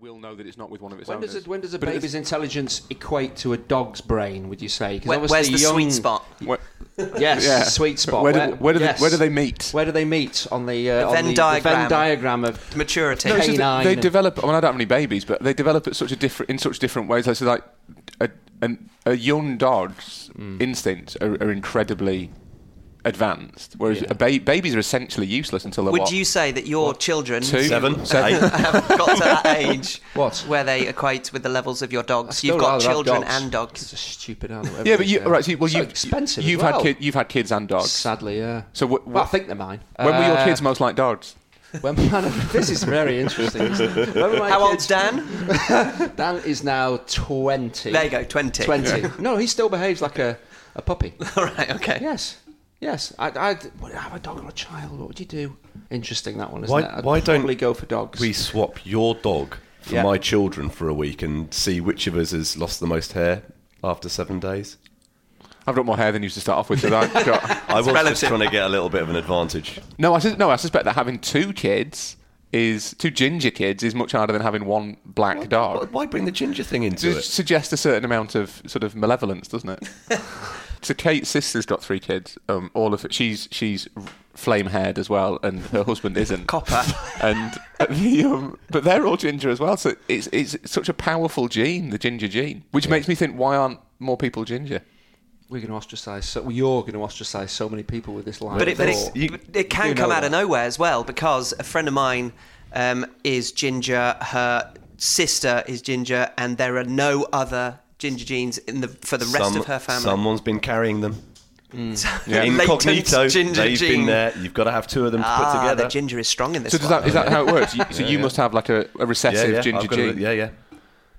will know that it's not with one of its When owners. does, a, when does a But baby's intelligence equate to a dog's brain? Would you say? 'Cause Where- where's the young- sweet spot? Where, Yes, Yeah. sweet spot. Where do- where do they- where do they meet? Where do they meet on the, uh, on Venn the, the diagram. Venn diagram of Maturity. No, it's just Canine they and- develop. I mean, I don't have any babies, but they develop at such a different in such different ways. Like, so like a, an, a young dog's Mm. instincts are, are incredibly advanced, whereas Yeah. a ba- babies are essentially useless until they're Would what? you say that your children two, Seven? seven. have got to that age What? where they equate with the levels of your dogs? You've got children dogs. and dogs. It's a stupid animal. Yeah, but you right. So, well, So you've expensive. You've as well. had kid, you've had kids and dogs. Sadly, yeah. So wh- Well, I think they're mine. when were your Uh, kids most like dogs? When my, this is very interesting. Isn't it? When were How old's kids- Dan? Dan is now twenty. There you go, 20. Twenty. No, he still behaves like a, a puppy. All right, okay. Yes. Yes. I, I'd would I have a dog or a child. What would you do? Interesting that one, isn't Why- it? I'd why don't probably go for dogs. We swap your dog for Yeah. my children for a week and see which of us has lost the most hair after seven days. I've got more hair than you used to start off with. So I've got, I was just trying to get a little bit of an advantage. no, I sus- no, I suspect that having two kids is two ginger kids is much harder than having one black dog. Why- Why bring the ginger thing into It it? suggests a certain amount of sort of malevolence, doesn't it? so Kate's sister's got three kids. Um, all of it. She's she's flame haired as well, and her husband isn't. Copper. And the, um, but they're all ginger as well. So it's it's such a powerful gene, the ginger gene, which makes me think why aren't more people ginger? We're going to ostracize. So you're going to ostracize so many people with this line. But it, but of it, it can You come know out of nowhere as well because a friend of mine um, is ginger, her sister is ginger, and there are no other ginger jeans in the for the rest Some- of her family. Someone's been carrying them. Yeah. Incognito, Latent ginger they've gene. been there. You've got to have two of them to put Ah, together. the ginger is strong in this So does that is that how it works? You, so Yeah, you yeah. must have like a, a recessive yeah, ginger I've a- gene. yeah, yeah.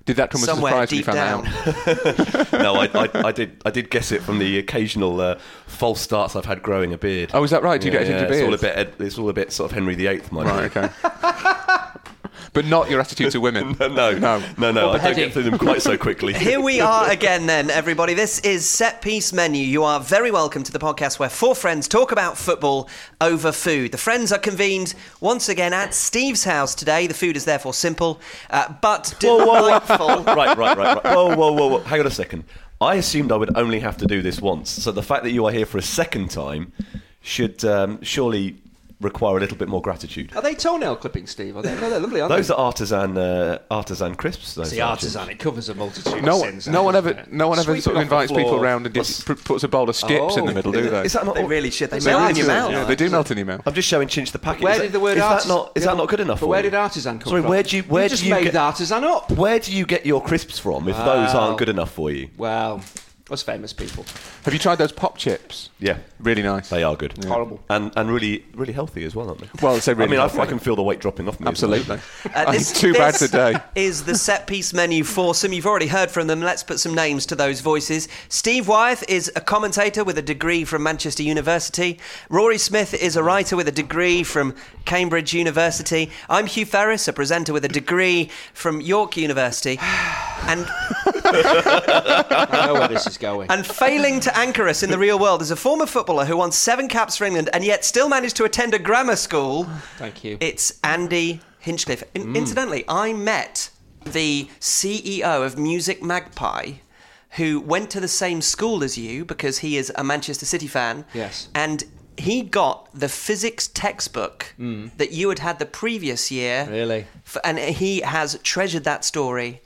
Did that come as a Somewhere surprise when you deep found down. out? no, I, I, I did. I did guess it from the occasional uh, false starts I've had growing a beard. Oh, is that right? Do you Yeah, get a ginger yeah, beard? It's all a bit. It's all a bit sort of Henry VIII, my Right, okay. but not your attitude to women. no, no, No. no, no. I don't beheading. get through them quite so quickly. Here we are again, then, everybody. This is Set Piece Menu. You are very welcome to the podcast where four friends talk about football over food. The friends are convened once again at Steve's house today. The food is therefore simple, uh, but Whoa, whoa, whoa. delightful. right, right, right, right. Whoa, whoa, whoa, whoa. Hang on a second. I assumed I would only have to do this once. So the fact that you are here for a second time should um, surely require a little bit more gratitude. Are they toenail clippings, Steve? Are they? No, they're lovely, aren't Those they? are artisan uh, artisan crisps. Those It's the artisan. It covers a multitude No of one, sins. no one ever, no one ever Sweeping sort of invites people around and just p- puts a bowl of skips in the Oh. middle, do they? Is that not? They really should. They They melt in your good, mouth. yeah, they do melt in your mouth. I'm just showing Chinch the packet. Where Is did that- the word is that not is that not good enough? But for where did artisan come Sorry, from? where do you where you just do you made get artisan up? where do you get your crisps from if those aren't good enough for you? Well, us famous people. Have you tried those pop chips? Yeah, Really nice. they are good. Horrible. and and really really healthy as well, aren't they? Well, say really I mean, I, healthy. I can feel the weight dropping off me. as well. Absolutely. Uh, this- eat two bags a this. Is the set piece menu foursome? You've already heard from them. Let's put some names to those voices. Steve Wyeth is a commentator with a degree from Manchester University. Rory Smith is a writer with a degree from Cambridge University. I'm Hugh Ferris, a presenter with a degree from York University. And I know where this is going. and failing to anchor us in the real world is a former footballer who won seven caps for England and yet still managed to attend a grammar school. Thank you. It's Andy Hinchcliffe. In- mm. Incidentally, I met the CEO of Music Magpie, who went to the same school as you because he is a Manchester City fan. Yes. And he got the physics textbook mm. that you had had the previous year. Really? F- And he has treasured that story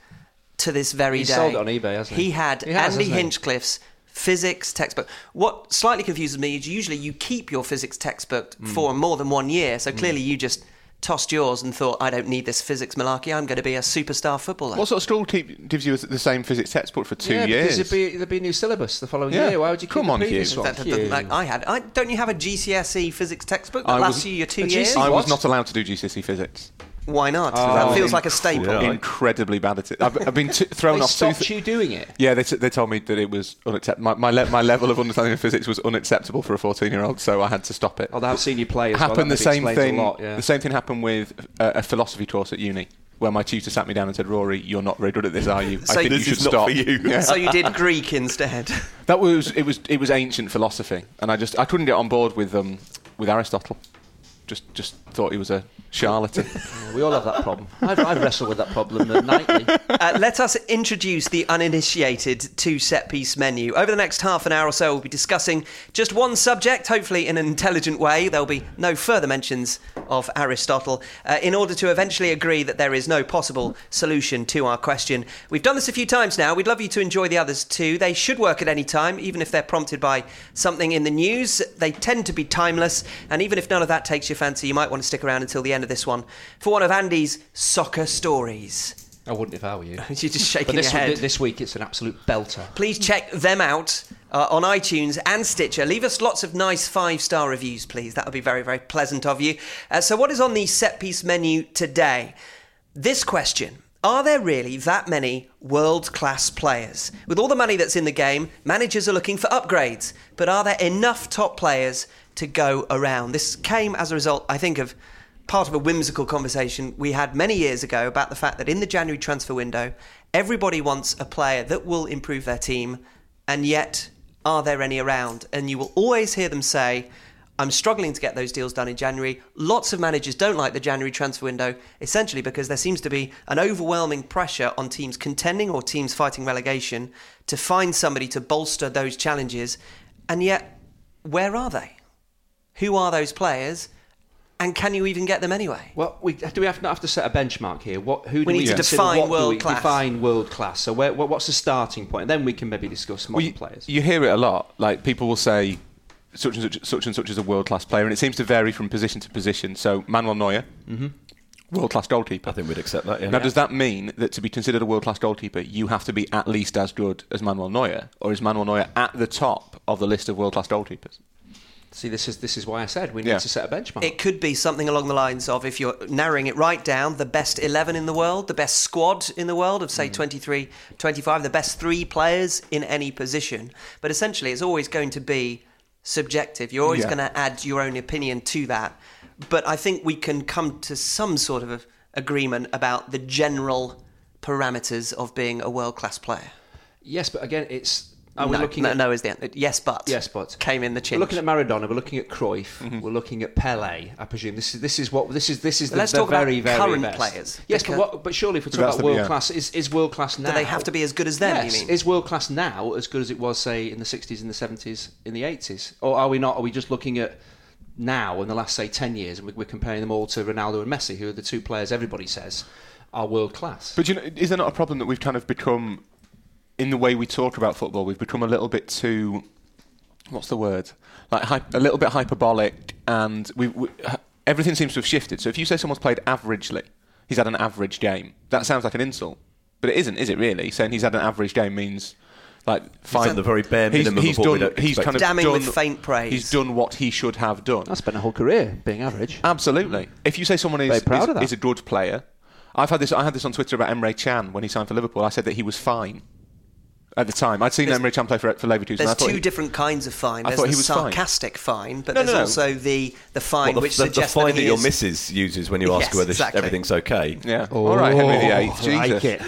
to this very He's day. sold it on eBay, hasn't he? He had He has, Andy hasn't he? Hinchcliffe's physics textbook. What slightly confuses me is usually you keep your physics textbook Hmm. for more than one year. So clearly you just tossed yours and thought, I don't need this physics malarkey. I'm going to be a superstar footballer. What sort of school keep, gives you the same physics textbook for two yeah, years? because there'd be, there'd be a new syllabus the following Yeah. year. Why would you keep Come the on, previous Hugh. one? That- that- that- Hugh. like I had. I, don't you have a GCSE physics textbook that I lasts was- you your two a years? GCSE I was What? not allowed to do GCSE physics. Why not? Oh. that feels like a staple. Yeah. Incredibly bad at it. I've, I've been t- thrown They off two. stopped you doing it. Yeah, they, t- they told me that it was unacceptable. My, my, le- my level of understanding of physics was unacceptable for a 14 year old, so I had to stop it. Although I've seen you play as happened that the same explains a thing. lot, yeah. The same thing happened with a, a philosophy course at uni, where my tutor sat me down and said, "Rory, you're not very good at this, are you? So I think this you is should not stop." for you. Yeah. So you did Greek instead. That was it. Was it was ancient philosophy, and I just I couldn't get on board with um with Aristotle. Just just thought he was a charlatan. We all have that problem. I've, I've wrestled with that problem nightly. Uh, let us introduce the uninitiated to set piece menu. Over the next half an hour or so, we'll be discussing just one subject, hopefully in an intelligent way. There'll be no further mentions of Aristotle, uh, in order to eventually agree that there is no possible solution to our question. We've done this a few times now. We'd love you to enjoy the others too. They should work at any time, even if they're prompted by something in the news. They tend to be timeless, and even if none of that takes your fancy, you might want to stick around until the end of this one for one of Andy's soccer stories. I wouldn't if I were you. You're just shaking But this, your head. this week it's an absolute belter. Please check them out uh, on iTunes and Stitcher. Leave us lots of nice five star reviews, please. That would be very, very pleasant of you. Uh, so, what is on the set piece menu today? This question Are there really that many world class players? With all the money that's in the game, managers are looking for upgrades. But are there enough top players to go around? This came as a result, I think, of part of a whimsical conversation we had many years ago about the fact that in the January transfer window, everybody wants a player that will improve their team, and yet, are there any around? And you will always hear them say, I'm struggling to get those deals done in January. Lots of managers don't like the January transfer window, essentially because there seems to be an overwhelming pressure on teams contending or teams fighting relegation to find somebody to bolster those challenges. And yet, where are they? Who are those players? And can you even get them anyway? Well, we, do we have not have to set a benchmark here? What who do We we, need to consider- define what do we world class. Define world class. So where, what, what's the starting point? And then we can maybe discuss modern you, players. you hear it a lot. Like people will say, such and such, such and such is a world class player, and it seems to vary from position to position. So Manuel Neuer, mm-hmm. world class goalkeeper. I think we'd accept that. Yeah. Now, does that mean that to be considered a world class goalkeeper, you have to be at least as good as Manuel Neuer, or is Manuel Neuer at the top of the list of world class goalkeepers? See, this is this is why I said we need Yeah. to set a benchmark. It could be something along the lines of if you're narrowing it right down, the best 11 in the world, the best squad in the world of, say, mm. 23, 25, the best three players in any position. But essentially, it's always going to be subjective. You're always Yeah. going to add your own opinion to that. But I think we can come to some sort of agreement about the general parameters of being a world class player. yes, but again, it's are we no, looking no, at no is the answer. Yes, but. Yes, but Came in the We're looking at Maradona. We're looking at Cruyff. Mm-hmm. We're looking at Pele. I presume this is this is what this is this is the, Let's the talk about very very current best. players, Yes, but what, but surely if we're talking that's about the- world yeah. class, is is world class now? Do they have to be as good as them, you Yes, mean? is world class now as good as it was say in the sixties, in the seventies, in the eighties, or are we not? Are we just looking at now in the last say ten years, and we're comparing them all to Ronaldo and Messi, who are the two players everybody says are world class? But you know, is there not a problem that we've kind of become, in the way we talk about football, we've become a little bit too, what's the word? Like hy- a little bit hyperbolic, and we, we everything seems to have shifted. So if you say someone's played averagely, he's had an average game. That sounds like an insult, but it isn't, is it? Really, saying he's had an average game means. Like fine, the very bare minimum he's of done. he's kind of Damning done, with faint praise. He's done what he should have done. I spent a whole career being average. Absolutely. If you say someone is, Very proud is, of a good player, I've had this. I had this on Twitter about Emre Can when he signed for Liverpool. I said that he was fine at the time. I'd seen There's- Emre Can play for for Leverkusen. There's two he- different kinds of fine. I thought the he was sarcastic fine, but No, there's no, no. also the the fine What, the, which the, the fine that, that your is- missus uses when you ask Yes, whether exactly. everything's okay. Yeah. All right, Henry VIII. Oh, Jesus. like it.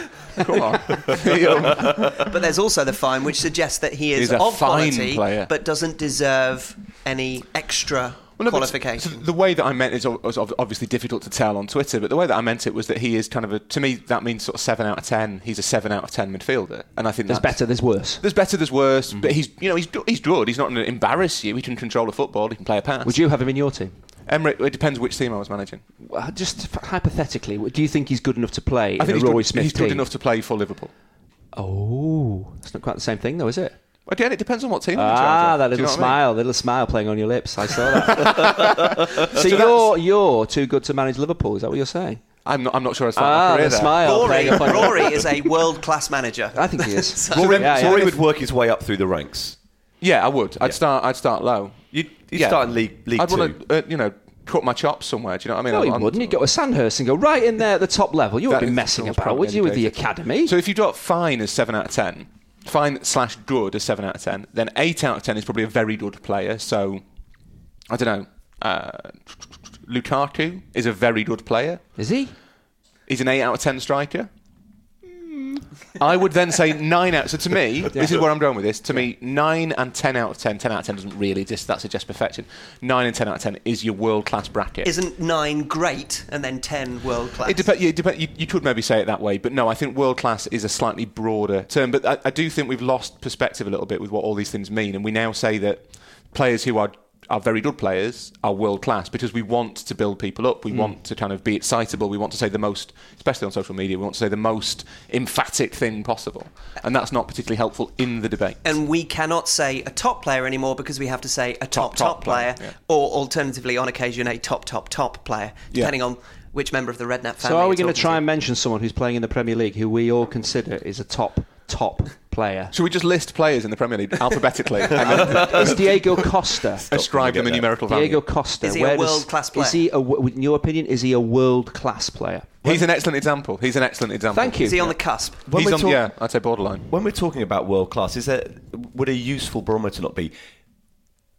Come on. But there's also the fine which suggests that he is of fine quality, player. but doesn't deserve any extra Well, no, qualification. so the way that I meant it is ob- obviously difficult to tell on Twitter, but the way that I meant it was that he is kind of a. To me, that means sort of seven out of ten. He's a seven out of ten midfielder, and I think There's that's better, there's worse. There's better, there's worse, Mm-hmm. but he's you know he's go- he's good. He's not going to embarrass you. He can control a football. He can play a pass. Would you have him in your team? Emre, it depends which team I was managing. Just hypothetically, do you think he's good enough to play I in think a he's, Rory good, Smith he's team? good enough to play for Liverpool. Oh, it's not quite the same thing, though, is it? Again, it depends on what team. Ah, charge of. that Do you little know what I mean? smile, little smile playing on your lips. I saw that. so you're you're too good to manage Liverpool. Is that what you're saying? I'm not. I'm not sure I started Ah, my the there. smile Rory, playing upon your- Rory is a world class manager. I think he is. So- Rory, Yeah, yeah. Rory would work his way up through the ranks. Yeah, I would. I'd Yeah. start. I'd start low. You'd, you'd Yeah. start in League, league I'd Two. want to, uh, you know, cut my chops somewhere. Do you know what I mean? No, I'm- you I'm- wouldn't. You'd go to Sandhurst and go right in there at the top level. You wouldn't be messing about, probably would you, with the academy? So if you've got fine as seven out of ten, fine slash good a seven out of ten, then eight out of ten is probably a very good player. So I don't know. Uh, Lukaku is a very good player. is he? He's an eight out of ten striker. I would then say nine out. So to me, this is where I'm going with this. To me, nine and ten out of ten. Ten out of ten doesn't really just that suggests perfection. Nine and ten out of ten is your world class bracket. Isn't nine great and then ten world class? It depends. Yeah, dep- you, you could maybe say it that way, but no, I think world class is a slightly broader term. But I, I do think we've lost perspective a little bit with what all these things mean, and we now say that players who are are very good players are world class because we want to build people up. We hmm. want to kind of be excitable. We want to say the most, especially on social media, we want to say the most emphatic thing possible, and that's not particularly helpful in the debate. and we cannot say a top player anymore because we have to say a top top, top player, player, yeah. or alternatively, on occasion, a top top top player, Yeah. depending on which member of the Redknapp family. So are we going to talking try and mention someone who's playing in the Premier League who we all consider is a top top player? Should we just list players in the Premier League alphabetically and then Is Diego Costa? ascribe them a numerical value? Diego Costa. Is he a world-class player? Is he, a, w- in your opinion, is he a world class player? He's an excellent example. He's an excellent example. Thank you. Is he on the cusp? When He's on, talk- yeah, I'd say borderline. When we're talking about world class, is there would a useful barometer not be?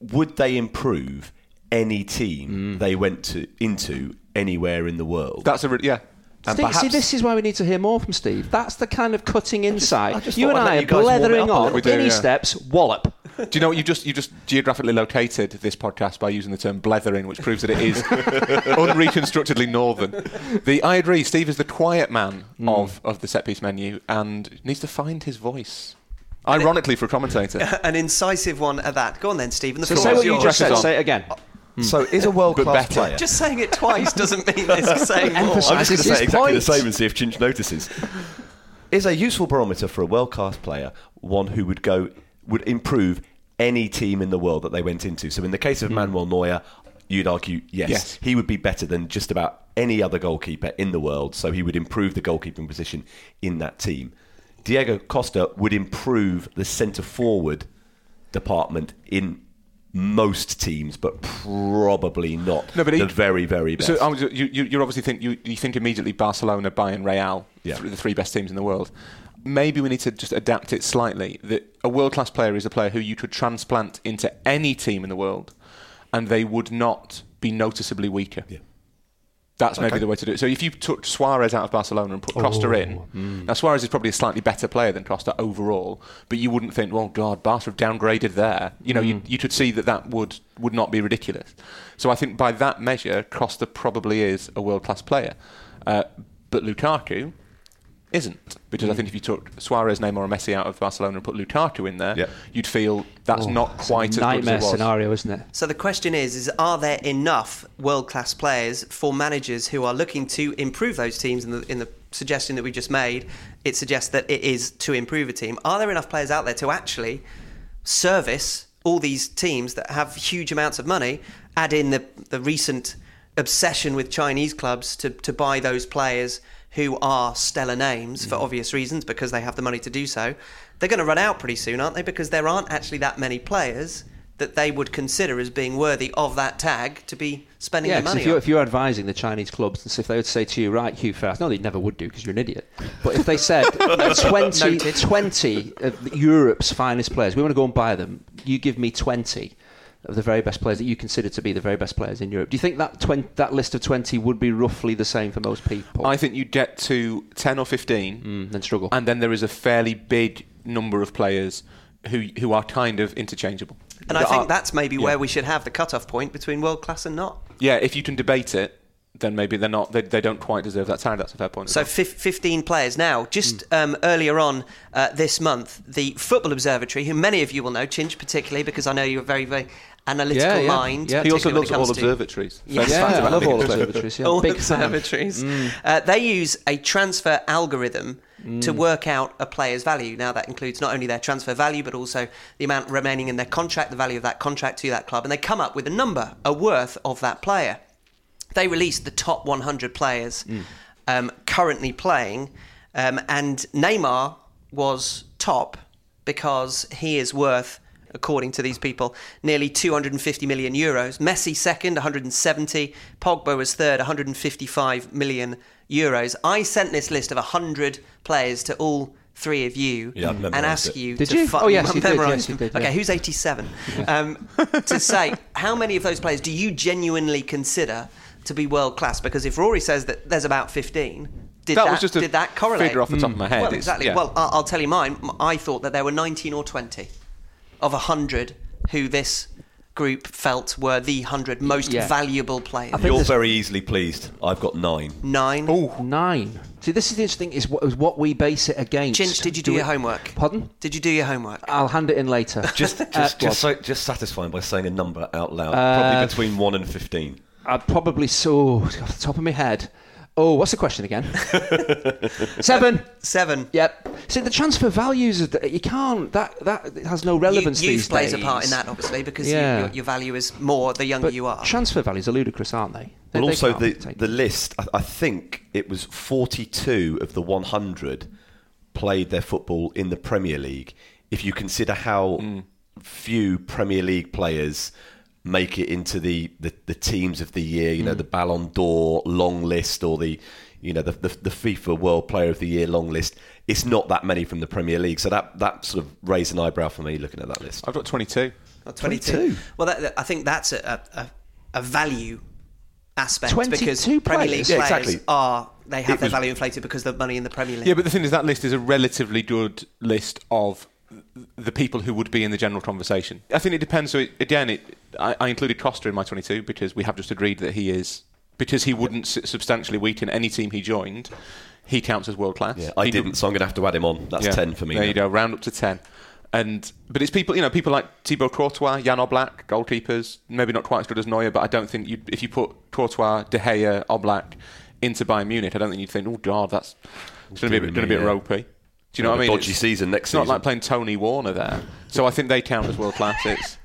Would they improve any team Mm. they went to into anywhere in the world? That's a re- yeah. And Steve, see, this is why we need to hear more from Steve. That's the kind of cutting insight. I just you and I'd I are you guys warm blethering on. little. Guinea Yeah. steps, wallop. Do you know what you just you just geographically located this podcast by using the term blethering, which proves that it is unreconstructedly northern. The I agree. Steve is the quiet man Hmm. of of the set piece menu and needs to find his voice. Ironically, for a commentator, An incisive one at that. Go on then, Stephen. The So floor say is what you just said. Say it again. Hmm. So is a world class better. player? Just saying it twice doesn't mean it's saying more. Emphasise. I'm just going This to is say exactly point. the same and see if Chinch notices. Is a useful barometer for a world class player one who would go would improve any team in the world that they went into? So in the case of hmm. Manuel Neuer, you'd argue yes, Yes. he would be better than just about any other goalkeeper in the world. So he would improve the goalkeeping position in that team. Diego Costa would improve the centre forward department in most teams, but probably not No, but he- the very, very best. Um, so I was- you, you, you obviously think you, you think immediately Barcelona, Bayern, Real, Yeah. th- the three best teams in the world. Maybe we need to just adapt it slightly. That a world class player is a player who you could transplant into any team in the world, and they would not be noticeably weaker. Yeah. That's maybe Okay. the way to do it. So if you took Suarez out of Barcelona and put Costa in, now Suarez is probably a slightly better player than Costa overall, but you wouldn't think, well, God, Barca have downgraded there. You know, you, you could see that that would, would not be ridiculous. So I think by that measure, Costa probably is a world class player. Uh, but Lukaku isn't. Because I mm. think if you took Suarez, Neymar, or Messi out of Barcelona and put Lukaku in there, Yeah. you'd feel that's oh, not It's a quite as good nightmare as it was. scenario, isn't it? So the question is: Is are there enough world-class players for managers who are looking to improve those teams? In the in the suggestion that we just made, it suggests that it is to improve a team. Are there enough players out there to actually service all these teams that have huge amounts of money? Add in the the recent obsession with Chinese clubs to to buy those players who are stellar names for mm. obvious reasons because they have the money to do so. They're going to run out pretty soon, aren't they? Because there aren't actually that many players that they would consider as being worthy of that tag to be spending Yeah, money if you're, on. if you're advising the Chinese clubs, and so if they would say to you, right, Hugh Farrell, no, they never would do because you're an idiot. But if they said 20, 20 of Europe's finest players, we want to go and buy them, you give me 20 of the very best players that you consider to be the very best players in Europe. Do you think that 20, that list of 20 would be roughly the same for most people? I think you'd get to 10 or 15 Mm, then struggle. and then there is a fairly big number of players who who are kind of interchangeable. and I think are- that's maybe yeah. where we should have the cut-off point between world class and not. yeah. If you can debate it, then maybe they're not. They, they don't quite deserve that tag. That's a fair point. So well. fif- 15 players. Now, just um, earlier on uh, this month, the Football Observatory, who many of you will know, Chinch particularly, because I know you're a very, very analytical Yeah, yeah, mind. yeah. he also particularly loves all observatories. Yes. Famous yeah, I love all observatories. Yeah. all Big fan. observatories. Uh, they use a transfer algorithm to work out a player's value. Now, that includes not only their transfer value, but also the amount remaining in their contract, the value of that contract to that club, and they come up with a number, a worth of that player. They released the top 100 players um, currently playing, um, and Neymar was top because he is worth according to these people, nearly 250 million euros. Messi second, 170. Pogba was third, 155 million euros. I sent this list of 100 players to all three of you Yeah, and memorised ask it. you Did to you? fu- Oh, yes, you did, yes, you them. did, Okay, who's 87? Um, to say how many of those players do you genuinely consider to be world class? Because if Rory says that there's about 15, did that that, was just a did that correlate? figure off the top of my head. Well, exactly. yeah. Well, I- I'll tell you mine. M- I thought that there were 19 or 20 of 100 who this group felt were the 100 most Yeah. valuable players. You're there's- very easily pleased. I've got nine. Nine. Nine. See, this is the interesting thing is what, is what we base it against. Chinch, did you do, we- your homework? Pardon? Did you do your homework? I'll hand it in later. Just, Uh, just, well, just, so, just satisfying by saying a number out loud. Uh, Probably between one and fifteen. I'd probably saw off the top of my head. Oh, what's the question again? Seven. Seven. Yep. See, the transfer values you can't. That that has no relevance You- these youth plays days. a part in that, obviously, because Yeah. you, your, your value is more the younger But you are. transfer values are ludicrous, aren't they? They- Well, they also can't the take- the list. I, I think it was forty-two of the one hundred played their football in the Premier League. If you consider how Mm. few Premier League players make it into the, the, the teams of the year, you know, Mm. the Ballon d'Or long list or the you know the, the the FIFA World Player of the Year long list, it's not that many from the Premier League. So that that sort of raised an eyebrow for me looking at that list. I've got 22. Or 22. 22. Well, that, that- I think that's a, a, a value aspect 22 because Premier League players? Yeah, players exactly. are they have It their was- value inflated because of the money in the Premier League. Yeah, but the thing is, that list is a relatively good list of the people who would be in the general conversation. I think it depends. So it, again, it, I, I included Costa in my 22 because we have just agreed that he is because he wouldn't substantially weaken any team he joined. He counts as world class. Yeah, I He didn't, so I'm going to have to add him on. That's Yeah. ten for me. There now. you go, round up to ten. And but it's people, you know, people like Thibaut Courtois, Jan Oblak, goalkeepers. Maybe not quite as good as Neuer, but I don't think you if you put Courtois, De Gea, Oblak into Bayern Munich, I don't think you'd think, oh God, that's it's going to be a bit, going to be me, yeah. ropey. Do you know what I mean? dodgy It's- season next It's not like playing Tony Warner there. So I think they count as world class. It's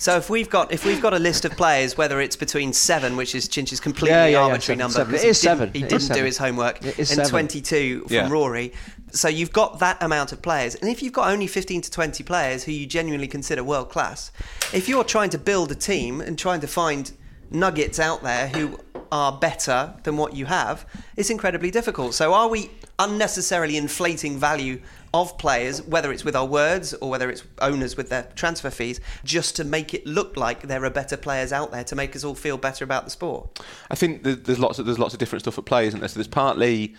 So if we've got if we've got a list of players, whether it's between seven, which is Chinch's completely Yeah, yeah, yeah, arbitrary seven, number, seven. It is he didn't, seven. he It is didn't do his homework, It is and seven. 22 from Yeah. Rory. So you've got that amount of players, and if you've got only 15 to 20 players who you genuinely consider world class, if you're trying to build a team and trying to find nuggets out there who are better than what you have, it's incredibly difficult. So are we unnecessarily inflating value of players, whether it's with our words or whether it's owners with their transfer fees, just to make it look like there are better players out there to make us all feel better about the sport? I think there's, lots of there's lots of different stuff at play, isn't there? So there's partly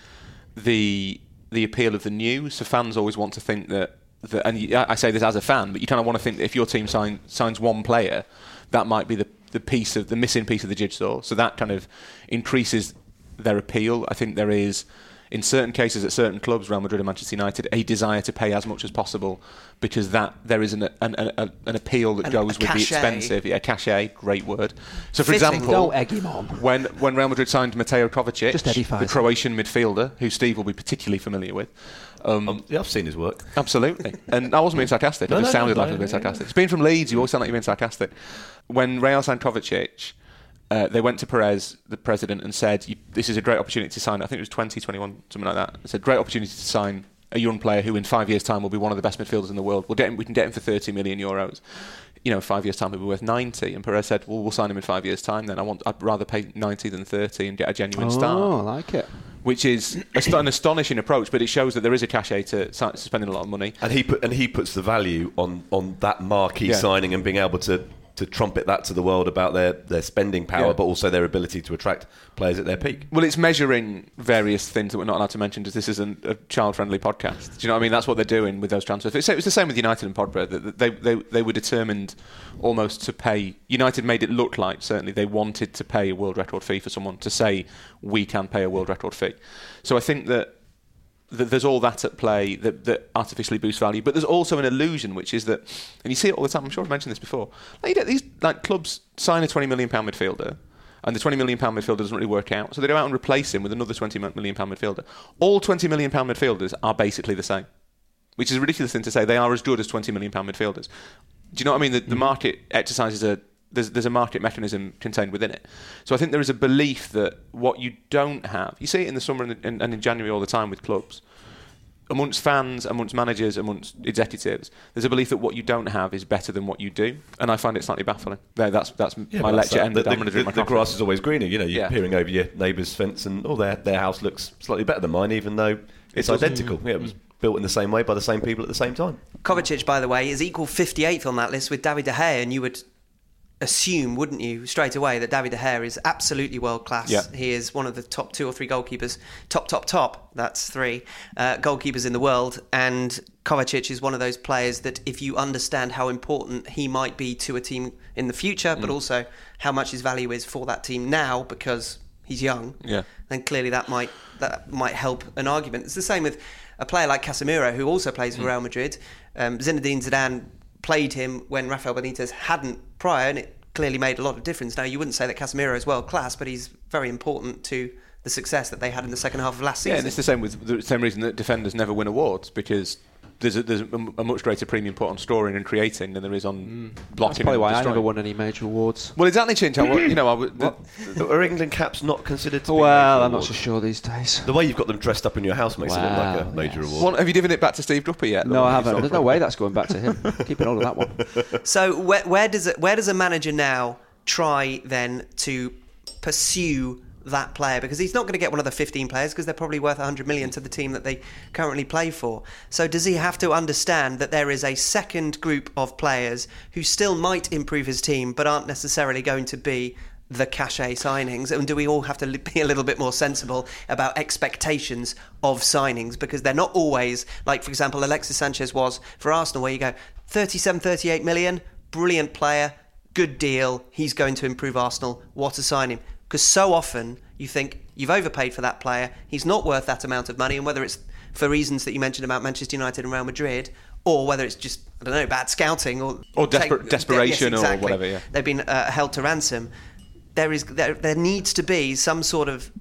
the the appeal of the new. So fans always want to think that, that and I say this as a fan, but you kind of want to think that if your team sign, signs one player, that might be the the piece of the missing piece of the jigsaw. So that kind of increases their appeal. I think there is. In certain cases, at certain clubs, Real Madrid and Manchester United, a desire to pay as much as possible because that there is an an, an, an appeal that An- goes a with the cachet. expensive. Yeah, cachet, great word. So, for Fitting. example, Don't egg him on. when when Real Madrid signed Mateo Kovacic, Just the Croatian midfielder, who Steve will be particularly familiar with. Um, Um, yeah, I've seen his work. Absolutely. And I wasn't being sarcastic. No, I just no, no, sounded like no, I was being yeah, sarcastic. It's being from Leeds, you always sound like you're being sarcastic. When Real signed Kovacic, uh, they went to Perez, the president, and said, This is a great opportunity to sign. I think it was 20, 21, something like that. It's a great opportunity to sign a young player who, in five years' time, will be one of the best midfielders in the world. We'll get him, we can get him for 30 million euros. You know, five years' time, he'll be worth 90. And Perez said, Well, we'll sign him in five years' time then. I want, I'd rather pay 90 than 30 and get a genuine start. Oh, star I like it. which is a- an astonishing approach, but it shows that there is a cachet to spending a lot of money. And he put and he puts the value on on that marquee Yeah. signing and being able to to trumpet that to the world about their, their spending power, Yeah. but also their ability to attract players at their peak. Well, it's measuring various things that we're not allowed to mention because this isn't a child-friendly podcast. Do you know what I mean? That's what they're doing with those transfers. It's, it's the same with United and that- that They, they, they were determined almost to pay. United made it look like certainly they wanted to pay a world record fee for someone to say we can pay a world record fee. So I think that there's all that at play that, that artificially boosts value. But there's also an illusion, which is that, and you see it all the time. I'm sure I've mentioned this before. Like you get these like clubs sign a 20 million pound midfielder, and the 20 million pound midfielder doesn't really work out, so they go out and replace him with another 20 million pound midfielder. All 20 million pound midfielders are basically the same, which is a ridiculous thing to say. They are as good as 20 million pound midfielders. Do you know what I mean? The, the mm. market exercises a there's, there's a market mechanism contained within it. So I think there is a belief that what you don't have, you see it in the summer and, and, and in January all the time with clubs, amongst fans, amongst managers, amongst executives, there's a belief that what you don't have is better than what you do, and I find it slightly baffling. There, that's that's Yeah, my lecture that. ended. The, I'm going to the, the grass is always greener. You know, you're Yeah. peering over your neighbour's fence, and oh, their their house looks slightly better than mine, even though it's doesn't. identical. Yeah, it was hmm. built in the same way by the same people at the same time. Kovacic, by the way, is equal 58th on that list with David De Gea, and you would assume, wouldn't you, straight away that David De Gea is absolutely world class. Yeah. He is one of the top two or three goalkeepers, top, top, top. That's three uh, goalkeepers in the world, and Kovacic is one of those players that, if you understand how important he might be to a team in the future, Mm. but also how much his value is for that team now because he's young, Yeah. then clearly that might that might help an argument. It's the same with a player like Casemiro, who also plays Mm. for Real Madrid. Um, Zinedine Zidane played him when Rafael Benitez hadn't prior, and it clearly made a lot of difference. Now, you wouldn't say that Casemiro is world class, but he's very important to the success that they had in the second half of last Yeah, season. and it's the same with the same reason that defenders never win awards because there's a, there's a, a much greater premium put on storing and creating than there is on mm. That's blocking. probably and why I destroying. never won any major awards. Well, exactly, Chinch. I, you know, I, would- the, Are England caps not considered to be Well, I'm not so sure these days. The way you've got them dressed up in your house makes it look like a major yes. award. One- have you given it back to Steve Dupper yet? No, I haven't. There's no way that's going back to him. Keeping hold of that one. So where, where does it, where does a manager now try then to pursue that player because he's not going to get one of the 15 players because they're probably worth 100 million to the team that they currently play for. So does he have to understand that there is a second group of players who still might improve his team but aren't necessarily going to be the cachet signings? And do we all have to be a little bit more sensible about expectations of signings? Because they're not always like for example Alexis Sanchez was for Arsenal where you go 37 38 million brilliant player good deal he's going to improve Arsenal what a sign him because so often you think you've overpaid for that player he's not worth that amount of money and whether it's for reasons that you mentioned about Manchester United and Real Madrid or whether it's just I don't know bad scouting or Or desper- take- desperation or exactly. whatever, yeah. they've been uh, held to ransom. There is there, there needs to be some sort of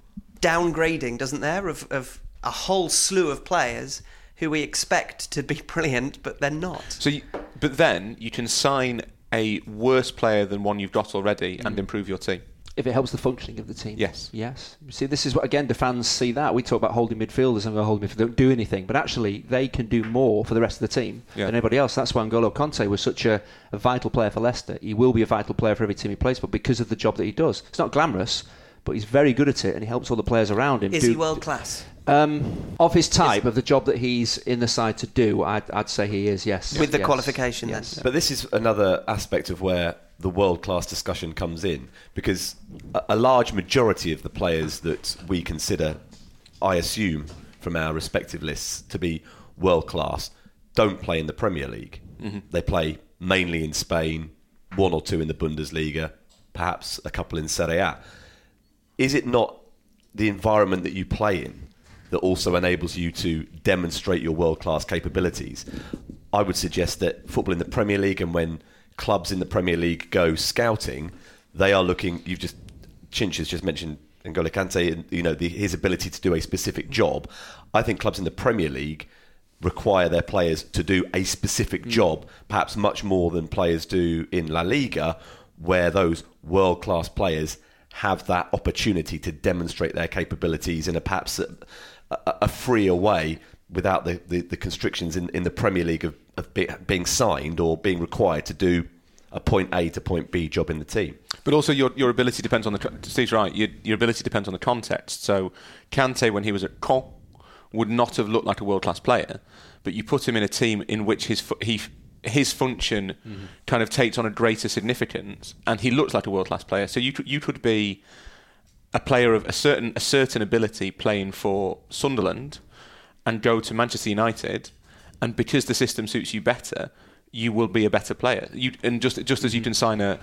downgrading, doesn't there, of, of a whole slew of players who we expect to be brilliant, but they're not. So, you, but then you can sign a worse player than one you've got already and improve your team. If it helps the functioning of the team. Yes. Yes. You See, this is what, again, the fans see that. We talk about holding midfielders and holding midfielders don't do anything, but actually they can do more for the rest of the team Yeah. than anybody else. That's why N'Golo Kante was such a, a vital player for Leicester. He will be a vital player for every team he plays for because of the job that he does. It's not glamorous, but he's very good at it and he helps all the players around him. Is do, he world class? Um, of his type, of the job that he's in the side to do, I'd, I'd say he is, yes. With the Yes. qualification, yes. then? But this is another aspect of where the world class discussion comes in because a, a large majority of the players that we consider, I assume, from our respective lists to be world class, don't play in the Premier League. Mm-hmm. They play mainly in Spain, one or two in the Bundesliga, perhaps a couple in Serie A. Is it not the environment that you play in that also enables you to demonstrate your world class capabilities? I would suggest that football in the Premier League and when clubs in the Premier League go scouting, they are looking. You've just Chinch has just mentioned N'Golo Kante and you know the, his ability to do a specific job. I think clubs in the Premier League require their players to do a specific mm. job, perhaps much more than players do in La Liga, where those world class players have that opportunity to demonstrate their capabilities in a perhaps a, a, a freer way without the, the, the constrictions in, in the Premier League of, of be, being signed or being required to do a point A to point B job in the team. But also, your, your ability depends on the. Steve's right. Your, your ability depends on the context. So, Kante, when he was at Caen, would not have looked like a world class player, but you put him in a team in which his he his function mm-hmm. kind of takes on a greater significance, and he looks like a world class player. So you could you could be a player of a certain a certain ability playing for Sunderland, and go to Manchester United, and because the system suits you better, you will be a better player. You and just just as you mm-hmm. can sign a,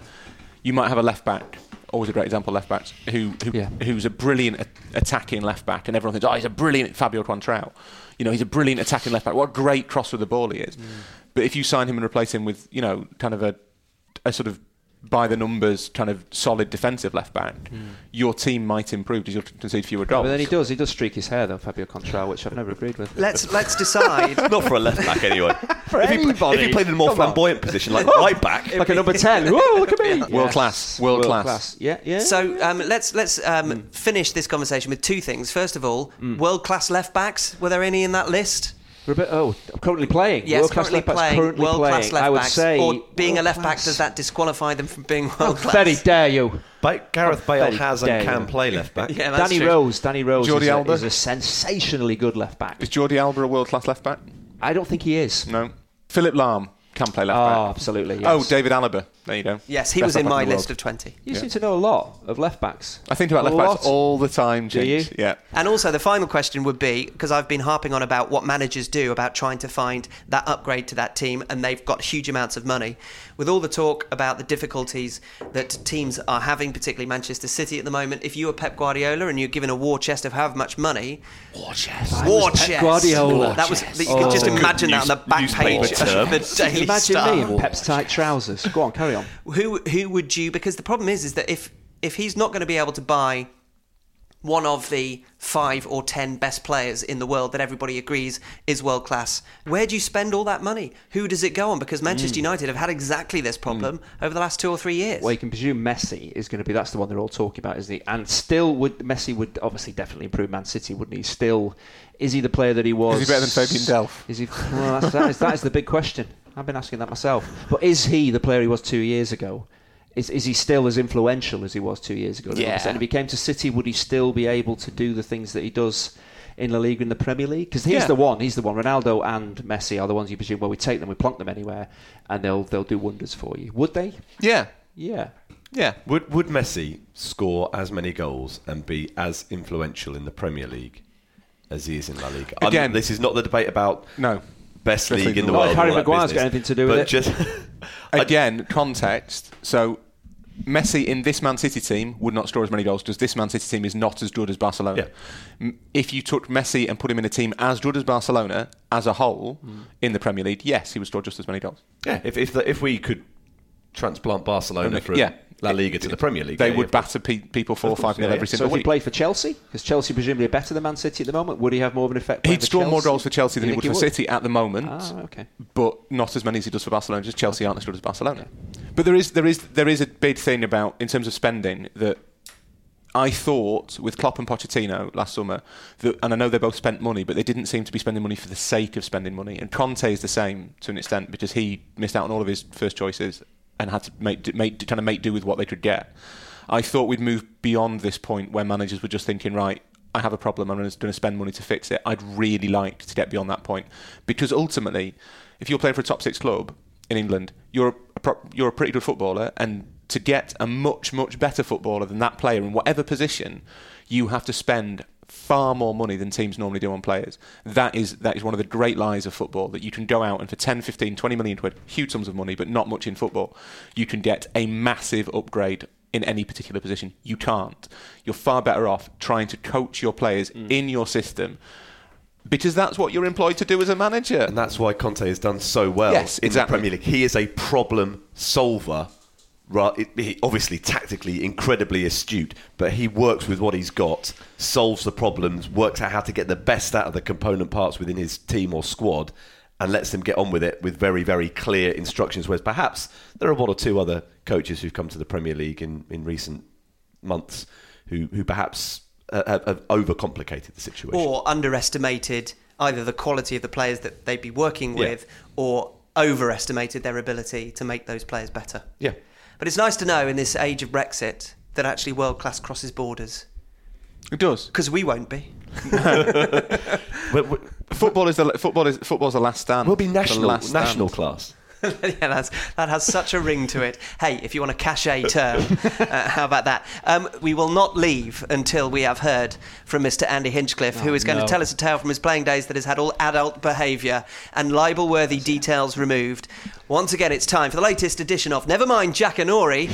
you might have a left back. Always a great example, left backs who, who Yeah. who's a brilliant a- attacking left back, and everyone thinks, oh, he's a brilliant Fabio Coentrao. You know, he's a brilliant attacking left back. What a great cross with the ball he is. Mm. But if you sign him and replace him with, you know, kind of a, a sort of by the numbers, kind of solid defensive left back, your team might improve because you'll concede fewer goals. But then he does, he does streak his hair though, Fabio Coentrao, which I've never agreed with. Let's let's decide. Not for a left back, anyway. For if, he, if he played in a more Come on. flamboyant position, like right back, like a number 10. Whoa, look at me. World class, world class. Yeah, yeah. So um, let's let's um, finish this conversation with two things. First of all, world class left backs. Were there any in that list? Robert, oh, currently playing. Yes, World-class currently left playing. Currently world class playing. left I would backs. say. or being a left back, does that disqualify them from being world class? Very dare you. Ba- Gareth Bale very has and can you. play left back. Yeah, that's Danny true. Rose. Danny Rose Jordi is, a, is a sensationally good left back. Is Jordi Alba a world class left back? I don't think he is. No. Philipp Lahm can play left Oh, back. absolutely. Oh, yes. Oh, David Alaba. There you go. Yes, he Best was in left back my the world. list of 20. You Yeah. seem to know a lot of left backs. I think about A left backs all the time, Do you? Yeah. And also, the final question would be because I've been harping on about what managers do about trying to find that upgrade to that team, and they've got huge amounts of money. With all the talk about the difficulties that teams are having, particularly Manchester City at the moment, if you were Pep Guardiola and you're given a war chest of however much money, War chest. war Pep chest, Guardiola. that was War you could oh. just imagine that on the back page of the Daily Imagine Star. me in Pep's tight trousers. Go on, carry on. Who who would you because the problem is is that if if he's not going to be able to buy one of the five or ten best players in the world that everybody agrees is world class. Where do you spend all that money? Who does it go on? Because Manchester hmm. United have had exactly this problem hmm. over the last two or three years. Well, you can presume Messi is going to be. That's the one they're all talking about, isn't he? And still, would Messi would obviously definitely improve Man City, wouldn't he? Still, is he the player that he was? Is he better than Fabian Delph? Is he? Well, that's, that, is, that is the big question. I've been asking that myself. But is he the player he was two years ago? Is, is he still as influential as he was two years ago? Yeah. And if he came to City, would he still be able to do the things that he does in La Liga in the Premier League? Because he's Yeah. the one. He's the one. Ronaldo and Messi are the ones you presume. Well, we take them, we plonk them anywhere, and they'll they'll do wonders for you. Would they? Yeah. Yeah. Yeah. Would would Messi score as many goals and be as influential in the Premier League as he is in La Liga? I'm- Again- this is not the debate about No. Best Best league in the Not world. if Harry all that Maguire's got business. anything to do with but it. Just Again, context. So, Messi in this Man City team would not score as many goals because this Man City team is not as good as Barcelona. M If you took Messi and put him in a team as good as Barcelona as a whole Hmm. in the Premier League, yes, he would score just as many goals. yeah, if if, the, if we could transplant Barcelona from Yeah. La Liga to the Premier League, They yeah, would yeah. batter pe- people four or Of course, five nil yeah, every yeah. So single if he week. played for Chelsea, because Chelsea presumably are better than Man City at the moment, would he have more of an effect? He'd for score more goals for Chelsea than You he would think for City at the moment, Ah, okay. but not as many as he does for Barcelona. Just Chelsea aren't as good as Barcelona. But there is there is there is a big thing about in terms of spending that I thought with Klopp and Pochettino last summer, that, and I know they both spent money, but they didn't seem to be spending money for the sake of spending money. And Conte is the same to an extent because he missed out on all of his first choices and had to make, make make do with what they could get. I thought we'd move beyond this point where managers were just thinking, right, I have a problem, I'm going to spend money to fix it. I'd really like to get beyond that point because ultimately, if you're playing for a top six club in England, you're a, pro- you're a pretty good footballer, and to get a much much better footballer than that player in whatever position, you have to spend far more money than teams normally do on players. That is that is one of the great lies of football that you can go out and for 10, 15, 20 million quid, huge sums of money, but not much in football, you can get a massive upgrade in any particular position. You can't. You're far better off trying to coach your players mm. in your system because that's what you're employed to do as a manager. and that's why Conte has done so well Yes, in exactly. the Premier League. He is a problem solver. Right, it- he obviously tactically incredibly astute, but he works with what he's got, solves the problems, works out how to get the best out of the component parts within his team or squad, and lets them get on with it with very, very clear instructions. Whereas perhaps there are one or two other coaches who've come to the Premier League in, in recent months who, who perhaps uh, have, overcomplicated the situation. or underestimated either the quality of the players that they'd be working Yeah. with or overestimated their ability to make those players better. yeah. But it's nice to know in this age of Brexit that actually world class crosses borders It does. because we won't be. But- but- Football is the football is football's the last stand. We'll be The national last stand. national class. yeah, that's, that has such a ring to it. Hey, if you want a cachet term, uh, how about that? Um, we will not leave until we have heard from Mr. Andy Hinchcliffe, who Oh, is going no. to tell us a tale from his playing days that has had all adult behaviour and libel worthy details removed. Once again, it's time for the latest edition of Nevermind Jackanory.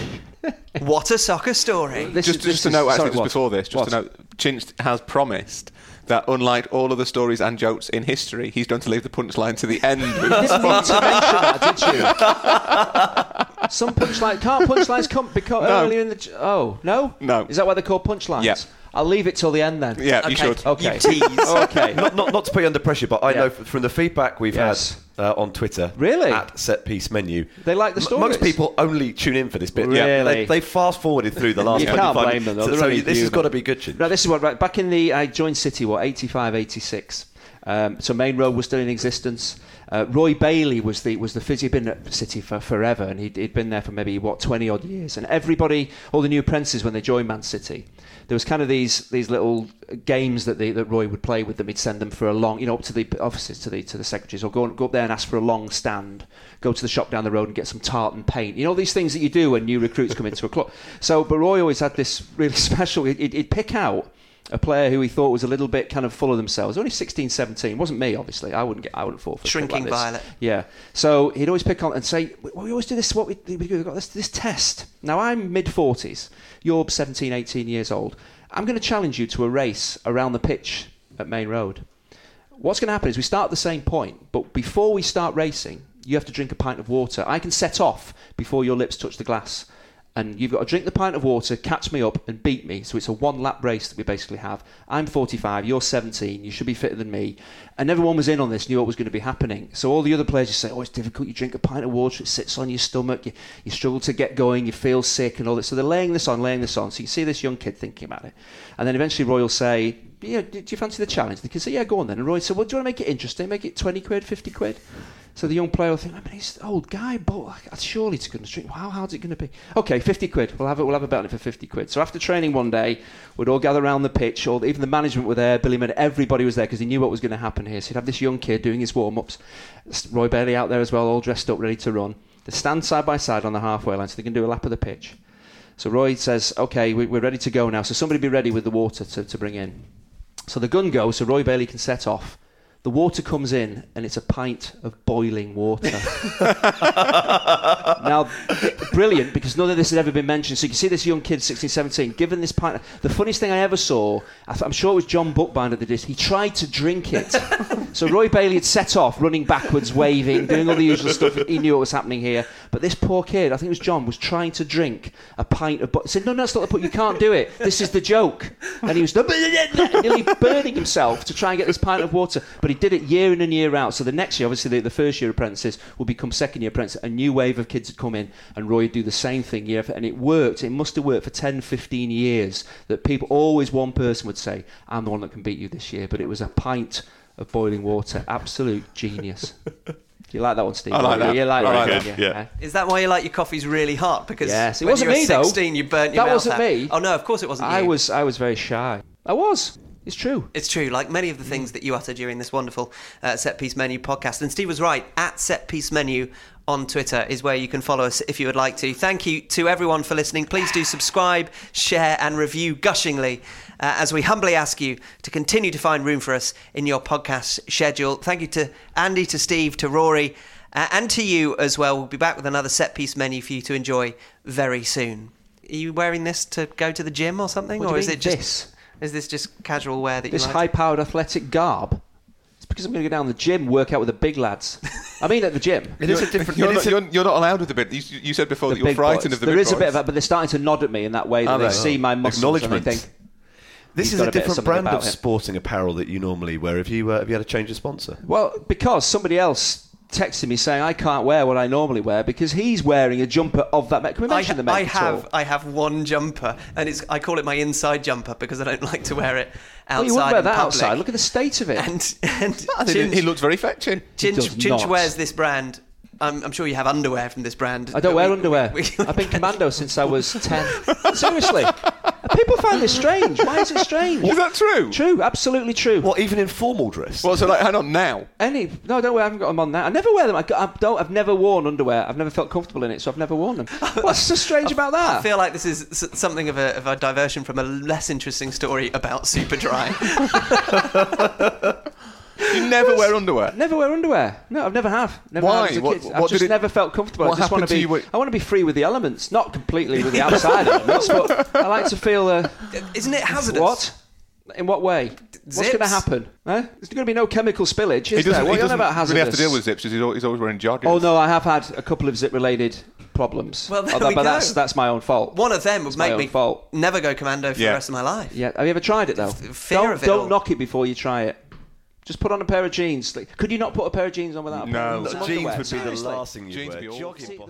what a soccer story. This Just, is- just this to is- note, actually, sorry, just what? before this, just to note, Chinch has promised that unlike all other stories and jokes in history, he's going to leave the punchline to the end. With You didn't need to mention that, did you? Some punchline can't punchlines come because No. earlier in the j- oh no No. is that why they're called punchlines? Yeah. I'll leave it till the end then. yeah, you Okay. should. Okay. You tease. Okay. not, not, not to put you under pressure, but I Yeah. know from the feedback we've Yes. had uh, on Twitter, Really? at Set Piece Menu, They like the m- Most people only tune in for this bit. Really? they, they fast forwarded through the last. You can't 25 blame them, though. So, so only this has got to be good. Chin. No, this is what right back in the I joined City what 85 86 Um, so Maine Road was still in existence. Uh, Roy Bailey was the was the physio. He'd been at City for forever, and he'd, he'd been there for maybe what twenty odd years. And everybody, all the new apprentices, when they joined Man City, there was kind of these these little games that that Roy would play with them. He'd send them for a long, you know, up to the offices to the to the secretaries, or go go up there and ask for a long stand. Go to the shop down the road and get some tartan paint. You know these things that you do when new recruits come into a club. So, but Roy always had this really special. He'd, he'd pick out a player who he thought was a little bit kind of full of themselves. Only 16, 17. wasn't me, obviously. I wouldn't get. I wouldn't fall for Shrinking like violet. Yeah. So he'd always pick on and say, well, "We always do this. What we we've got this this test. Now I'm mid 40s. You're 17, 18 years old. I'm going to challenge you to a race around the pitch at Maine Road. What's going to happen is we start at the same point, but before we start racing, you have to drink a pint of water. I can set off before your lips touch the glass. And you've got to drink the pint of water, catch me up, and beat me. So it's a one lap race that we basically have. I'm 45, you're 17, you should be fitter than me. And everyone was in on this, knew what was going to be happening. So all the other players just say, Oh, it's difficult. You drink a pint of water, it sits on your stomach, you, you struggle to get going, you feel sick, and all this. So they're laying this on, laying this on. So you see this young kid thinking about it. And then eventually Roy will say, yeah, do you fancy the challenge? They can say, yeah, go on then. And Roy said, well, do you want to make it interesting? Make it 20 quid, 50 quid? So the young player will think, I mean, he's an old guy, but surely it's going to drink. How hard's it going to be? Okay, 50 quid. We'll have it. We'll have a bet on it for 50 quid. So after training one day, we'd all gather around the pitch. All even the management were there. Billy Mid, everybody was there because he knew what was going to happen here. So he'd have this young kid doing his warm ups. Roy Bailey out there as well, all dressed up, ready to run. They stand side by side on the halfway line so they can do a lap of the pitch. So Roy says, okay, we, we're ready to go now. So somebody be ready with the water to, to bring in. So the gun goes, so Roy Bailey can set off. The water comes in, and it's a pint of boiling water. now, brilliant because none of this had ever been mentioned. So you can see this young kid, 16, 17, given this pint. The funniest thing I ever saw, I th- I'm sure it was John Bookbinder that did. this, He tried to drink it. so Roy Bailey had set off, running backwards, waving, doing all the usual stuff. He knew what was happening here. But this poor kid, I think it was John, was trying to drink a pint of. Bo- said, "No, no, that's not the point. You can't do it. This is the joke." And he was nearly burning himself to try and get this pint of water. But he did it year in and year out. So the next year, obviously, the, the first year apprentices will become second year apprentices. A new wave of kids had come in, and Roy would do the same thing year after, and it worked. It must have worked for 10, 15 years. That people always one person would say, "I'm the one that can beat you this year," but it was a pint of boiling water. Absolute genius. You like that one, Steve? I like that. You like I like that, that, yeah. yeah. Is that why you like your coffees really hot? Because Yes, it when wasn't you were me, though. you burnt your That mouth wasn't out. me. Oh no, of course it wasn't I you. was, I was very shy. I was. It's true. It's true, like many of the things that you utter during this wonderful uh, Set Piece Menu podcast. And Steve was right, at Set Piece Menu on Twitter is where you can follow us if you would like to. Thank you to everyone for listening. Please do subscribe, share, and review gushingly uh, as we humbly ask you to continue to find room for us in your podcast schedule. Thank you to Andy, to Steve, to Rory, uh, and to you as well. We'll be back with another Set Piece Menu for you to enjoy very soon. Are you wearing this to go to the gym or something? Or is mean, it just. this? Is this just casual wear that you This like? high-powered athletic garb. It's because I'm going to go down the gym, work out with the big lads. I mean, at the gym. It is a different. You're not, a- you're, you're not allowed with the bit. You, you said before that you're frightened boys. of the There big is a bit of that, but they're starting to nod at me in that way that Are they, they? see my muscles and they think, This He's is a a bit of different brand of him. sporting apparel that you normally wear. Have you uh, have you had a change of sponsor? well, because somebody else texted me saying I can't wear what I normally wear because he's wearing a jumper of that. Can we I, mention the I make at have all? I have one jumper, and it's I call it my inside jumper because I don't like to wear it outside. Well, you wouldn't wear that public. outside. Look at the state of it. And and I Chinch, he looks very fetching. He does Chinch, Chinch wears this brand. I'm, I'm sure you have underwear from this brand. I don't wear we- underwear. we- I've been commando since I was 10. Seriously. People find this strange. Why is it strange? Is that true? True, absolutely true. What even in formal dress? Well, so like, hang on now. Any? No, don't worry. I haven't got them on now. I never wear them. I, I don't. I've never worn underwear. I've never felt comfortable in it, so I've never worn them. What's so strange about that? I feel like this is something of a, of a diversion from a less interesting story about Superdry. You never wear underwear. Never wear underwear. No, I've never have. Never Why? have as a What- kid. what I've just it- never felt comfortable. what I just want to to be. you I want to be free with the elements, not completely with the outside elements, but I like to feel. Uh, Isn't it hazardous? what? In what way? What's going to happen? Huh? There's going to be no chemical spillage, He is there? doesn't, What he are you doesn't about hazardous? really have to deal with zips because he's al- he's always wearing joggers. Oh no, I have had a couple of zip-related problems. Well, there Although- we but go. that's that's my own fault. One of them would my make own me fault. never go commando for Yeah. the rest of my life. Yeah, have you ever tried it though? fear don't of it don't all. knock it before you try it. Just put on a pair of jeans. Like, Could you not put a pair of jeans on without? a pair No. of- some jeans would be the last thing you'd Jeans wear. would be awful.